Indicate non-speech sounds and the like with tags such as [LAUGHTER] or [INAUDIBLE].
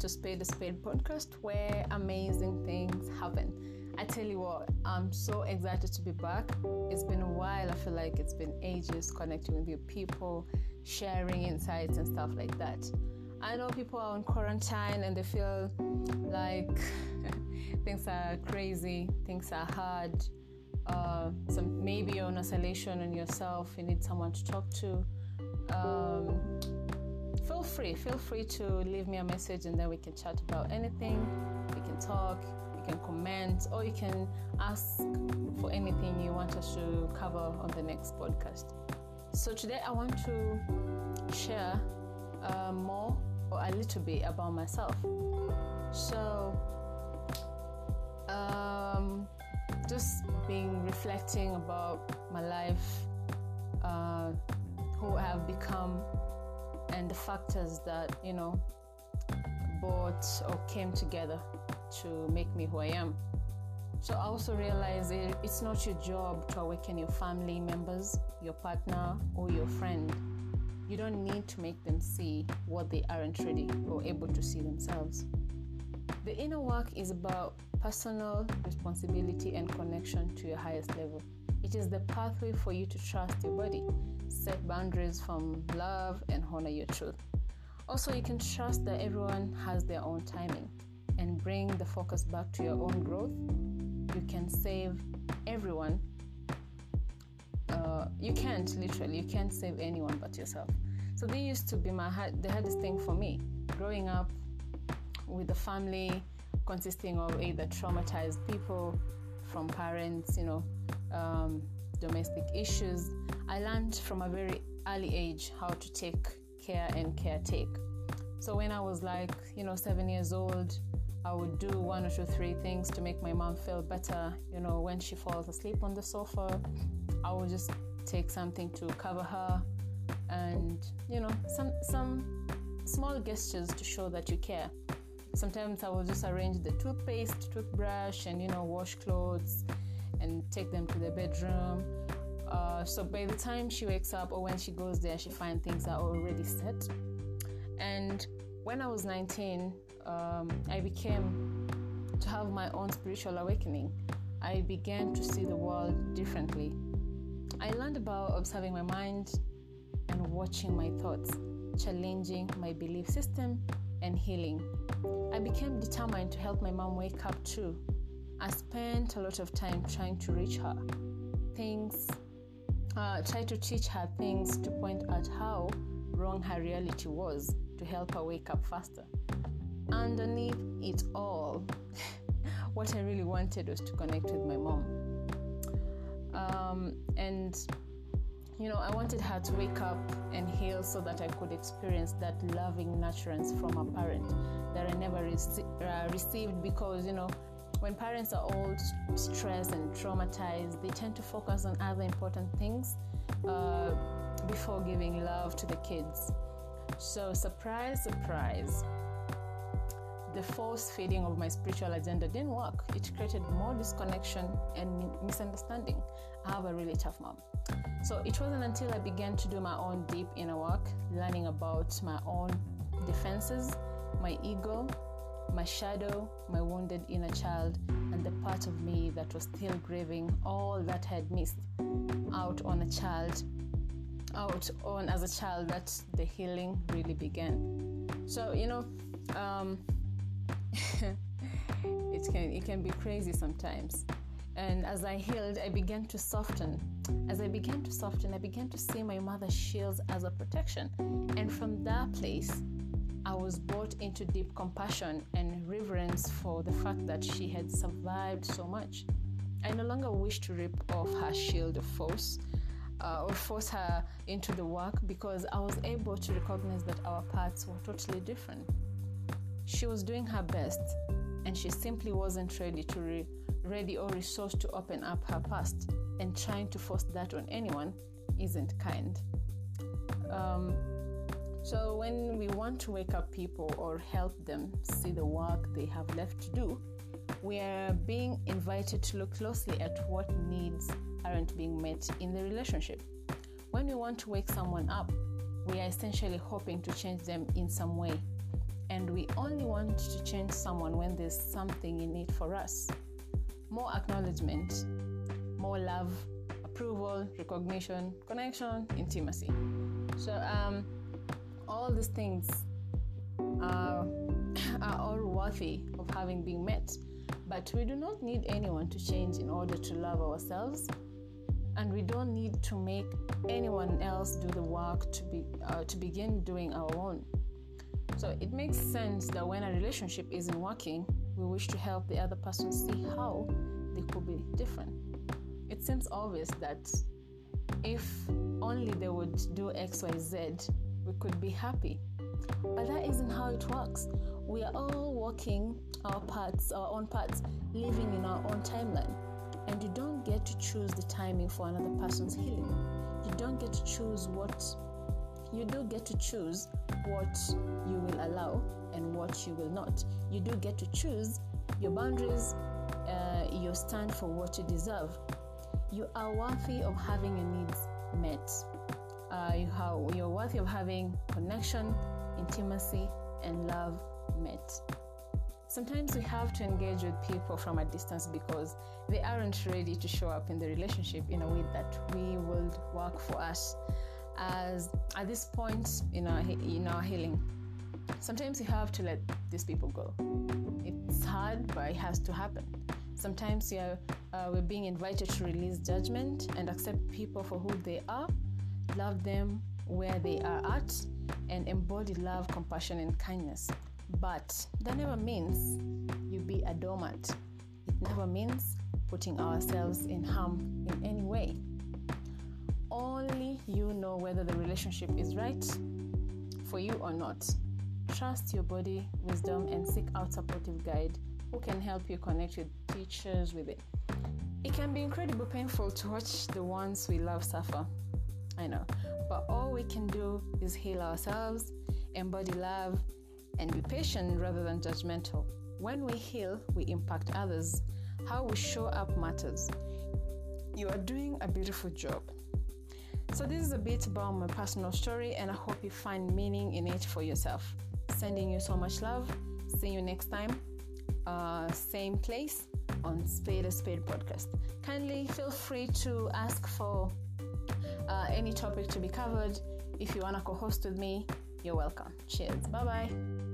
to Spade a Spade podcast where amazing things happen. I tell you what, I'm so excited to be back. It's been a while, I feel like it's been ages connecting with you people, sharing insights and stuff like that. I know people are on quarantine and they feel like [LAUGHS] things are crazy, things are hard. Uh, some maybe you're on isolation on yourself, you need someone to talk to. Um, feel free, feel free to leave me a message and then we can chat about anything. We can talk, you can comment, or you can ask for anything you want us to cover on the next podcast. So today I want to share uh, more or a little bit about myself. So, um, just being reflecting about my life, uh, who I have become, and the factors that you know brought or came together to make me who I am. So I also realize it, it's not your job to awaken your family members, your partner, or your friend. You don't need to make them see what they aren't ready or able to see themselves. The inner work is about personal responsibility and connection to your highest level. It is the pathway for you to trust your body, set boundaries from love, and honor your truth. Also, you can trust that everyone has their own timing and bring the focus back to your own growth. You can save everyone. Uh, you can't literally, you can't save anyone but yourself. So, this used to be my the hardest thing for me growing up with a family consisting of either traumatized people from parents, you know, um, domestic issues. I learned from a very early age how to take care and caretake. So when I was like, you know, seven years old, I would do one or two, three things to make my mom feel better. You know, when she falls asleep on the sofa, I would just take something to cover her, and you know, some some small gestures to show that you care. Sometimes I will just arrange the toothpaste, toothbrush, and you know, wash clothes and take them to the bedroom. Uh, so by the time she wakes up or when she goes there, she finds things are already set. And when I was 19, um, I became to have my own spiritual awakening. I began to see the world differently. I learned about observing my mind and watching my thoughts, challenging my belief system and healing. I became determined to help my mom wake up too. I spent a lot of time trying to reach her. Things, uh, try to teach her things to point out how wrong her reality was to help her wake up faster. Underneath it all, [LAUGHS] what I really wanted was to connect with my mom. Um, and you know, I wanted her to wake up and heal so that I could experience that loving nurturance from a parent that I never uh, received because, you know, when parents are old, stressed and traumatized, they tend to focus on other important things uh, before giving love to the kids. So, surprise, surprise, the force feeding of my spiritual agenda didn't work. It created more disconnection and misunderstanding. I have a really tough mom. So, it wasn't until I began to do my own deep inner work, learning about my own defenses, my ego, my shadow, my wounded inner child, and the part of me that was still grieving all that I had missed out on a child, out on as a child, that the healing really began. So, you know, um, [LAUGHS] it can it can be crazy sometimes. And as I healed, I began to soften. As I began to soften, I began to see my mother's shields as a protection. And from that place, I was brought into deep compassion and reverence for the fact that she had survived so much. I no longer wished to rip off her shield of force uh, or force her into the work because I was able to recognize that our paths were totally different. She was doing her best and she simply wasn't ready to re- ready or resourced to open up her past and trying to force that on anyone isn't kind. Um, so, when we want to wake up people or help them see the work they have left to do, we are being invited to look closely at what needs aren't being met in the relationship. When we want to wake someone up, we are essentially hoping to change them in some way. and we only want to change someone when there's something in it for us. More acknowledgement, more love, approval, recognition, connection, intimacy. So, um, all these things are, [LAUGHS] are all worthy of having been met. But we do not need anyone to change in order to love ourselves, and we don't need to make anyone else do the work to be uh, to begin doing our own. So it makes sense that when a relationship isn't working, we wish to help the other person see how they could be different. It seems obvious that if only they would do X, Y, Z, we could be happy. But that isn't how it works. We are all walking our paths, our own paths, living in our own timeline. And you don't get to choose the timing for another person's healing. You don't get to choose what you do get to choose what you will allow and what you will not. You do get to choose your boundaries, uh, your stand for what you deserve. You are worthy of having your needs met. Uh, you're worthy of having connection, intimacy, and love met. Sometimes we have to engage with people from a distance because they aren't ready to show up in the relationship in a way that we would work for us as at this point in our in our healing. Sometimes you have to let these people go. It's hard, but it has to happen. Sometimes we are, uh, we're being invited to release judgment and accept people for who they are, love them where they are at, and embody love, compassion, and kindness. But that never means you be a doormat. It never means putting ourselves in harm in any way. Only you know whether the relationship is right for you or not. Trust your body, wisdom, and seek out supportive guide who can help you connect with teachers with it. It can be incredibly painful to watch the ones we love suffer. I know. But all we can do is heal ourselves, embody love, and be patient rather than judgmental. When we heal, we impact others. How we show up matters. You are doing a beautiful job. So, this is a bit about my personal story, and I hope you find meaning in it for yourself. Sending you so much love. See you next time. Uh, same place on Spade a Spade podcast. Kindly feel free to ask for uh, any topic to be covered. If you want to co host with me, you're welcome. Cheers. Bye bye.